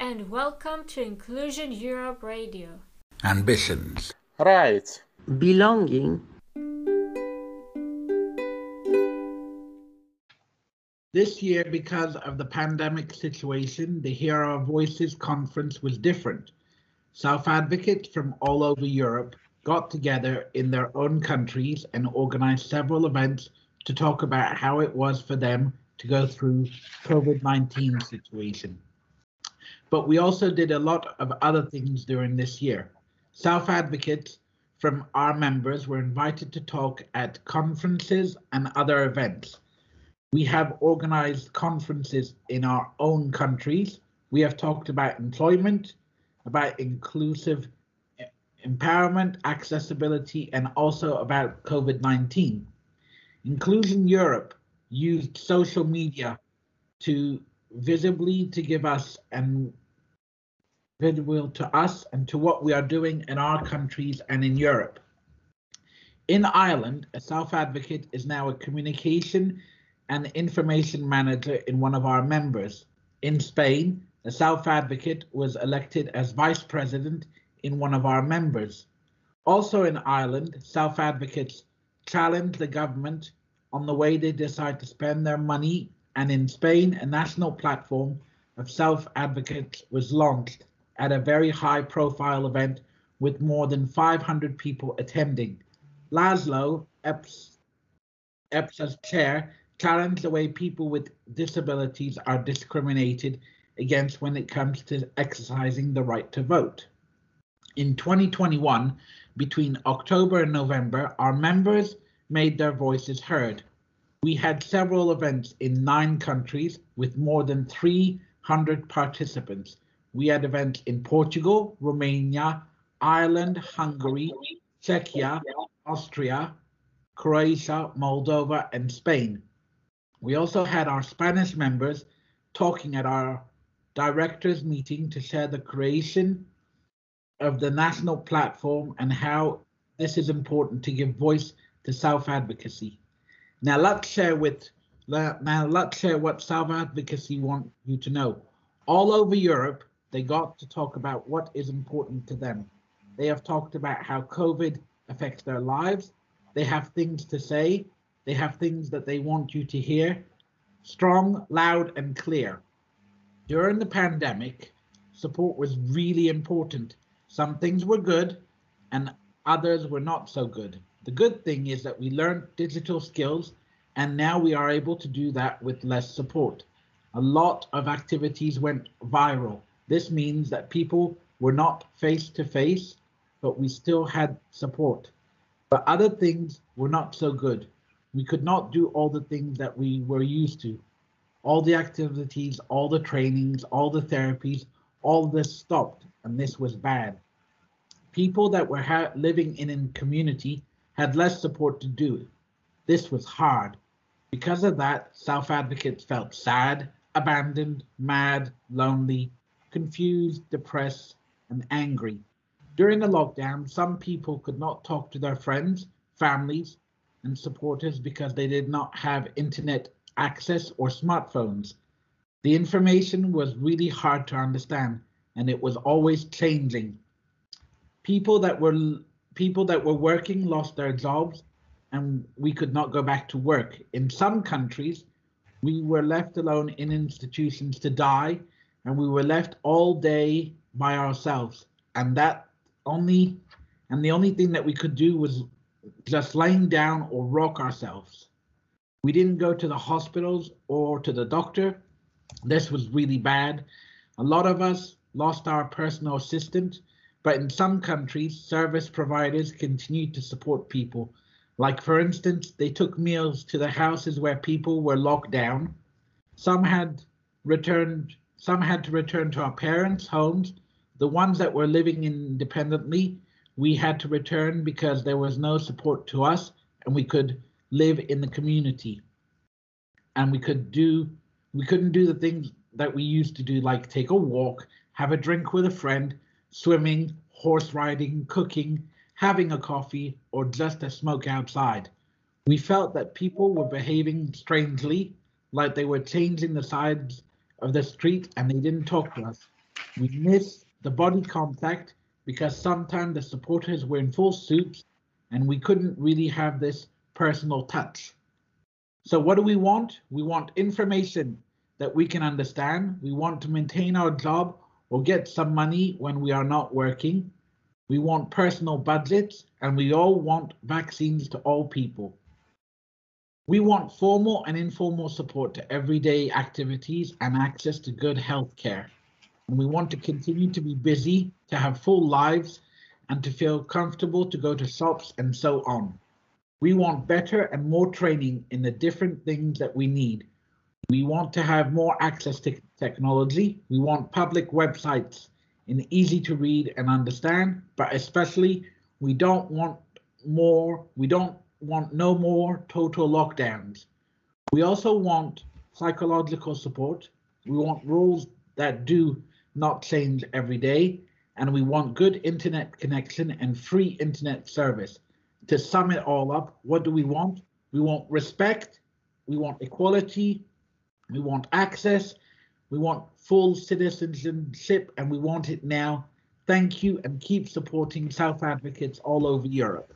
and welcome to Inclusion Europe Radio. Ambitions. Right. belonging, This year, because of the pandemic situation, the Hear Our Voices conference was different. Self advocates from all over Europe got together in their own countries and organized several events to talk about how it was for them to go through COVID-19 situation. But we also did a lot of other things during this year. Self advocates from our members were invited to talk at conferences and other events. We have organized conferences in our own countries. We have talked about employment, about inclusive empowerment, accessibility, and also about COVID 19. Inclusion Europe used social media to visibly to give us and visible to us and to what we are doing in our countries and in Europe. In Ireland, a self advocate is now a communication and information manager in one of our members. In Spain, a self advocate was elected as vice president in one of our members. Also in Ireland, self advocates challenge the government on the way they decide to spend their money, and in Spain, a national platform of self advocates was launched at a very high profile event with more than 500 people attending. Laszlo, EPS, EPSA's chair, challenged the way people with disabilities are discriminated against when it comes to exercising the right to vote. In 2021, between October and November, our members made their voices heard. We had several events in nine countries with more than 300 participants. We had events in Portugal, Romania, Ireland, Hungary, Czechia, Austria, Croatia, Moldova, and Spain. We also had our Spanish members talking at our directors meeting to share the creation of the national platform and how this is important to give voice to self advocacy. Now let's share with now let's share what self advocacy want you to know. All over Europe, they got to talk about what is important to them. They have talked about how COVID affects their lives. They have things to say. They have things that they want you to hear. Strong, loud, and clear. During the pandemic, support was really important. Some things were good and others were not so good. The good thing is that we learned digital skills and now we are able to do that with less support. A lot of activities went viral. This means that people were not face to face, but we still had support. But other things were not so good. We could not do all the things that we were used to. All the activities, all the trainings, all the therapies, all this stopped, and this was bad. People that were living in a community had less support to do it. This was hard. Because of that, self advocates felt sad, abandoned, mad, lonely, confused, depressed, and angry. During the lockdown, some people could not talk to their friends, families, and supporters because they did not have internet access or smartphones. The information was really hard to understand and it was always changing. People that were people that were working lost their jobs and we could not go back to work. In some countries, we were left alone in institutions to die and we were left all day by ourselves and that only and the only thing that we could do was just laying down or rock ourselves. We didn't go to the hospitals or to the doctor. This was really bad. A lot of us lost our personal assistant, but in some countries, service providers continued to support people. Like, for instance, they took meals to the houses where people were locked down. Some had returned, some had to return to our parents' homes. The ones that were living independently, we had to return because there was no support to us and we could live in the community. And we could do, we couldn't do the things that we used to do, like take a walk, have a drink with a friend, swimming, horse riding, cooking, having a coffee, or just a smoke outside. We felt that people were behaving strangely, like they were changing the sides of the street and they didn't talk to us. We missed the body contact because sometimes the supporters were in full suits and we couldn't really have this personal touch. So what do we want? We want information that we can understand. We want to maintain our job or get some money when we are not working. We want personal budgets and we all want vaccines to all people. We want formal and informal support to everyday activities and access to good health care. And we want to continue to be busy, to have full lives, and to feel comfortable to go to shops and so on. We want better and more training in the different things that we need. We want to have more access to technology. We want public websites in easy to read and understand, but especially we don't want more, we don't want no more total lockdowns. We also want psychological support. We want rules that do not change every day. And we want good internet connection and free internet service. To sum it all up, what do we want? We want respect, we want equality, we want access, we want full citizenship, and we want it now. Thank you and keep supporting self advocates all over Europe.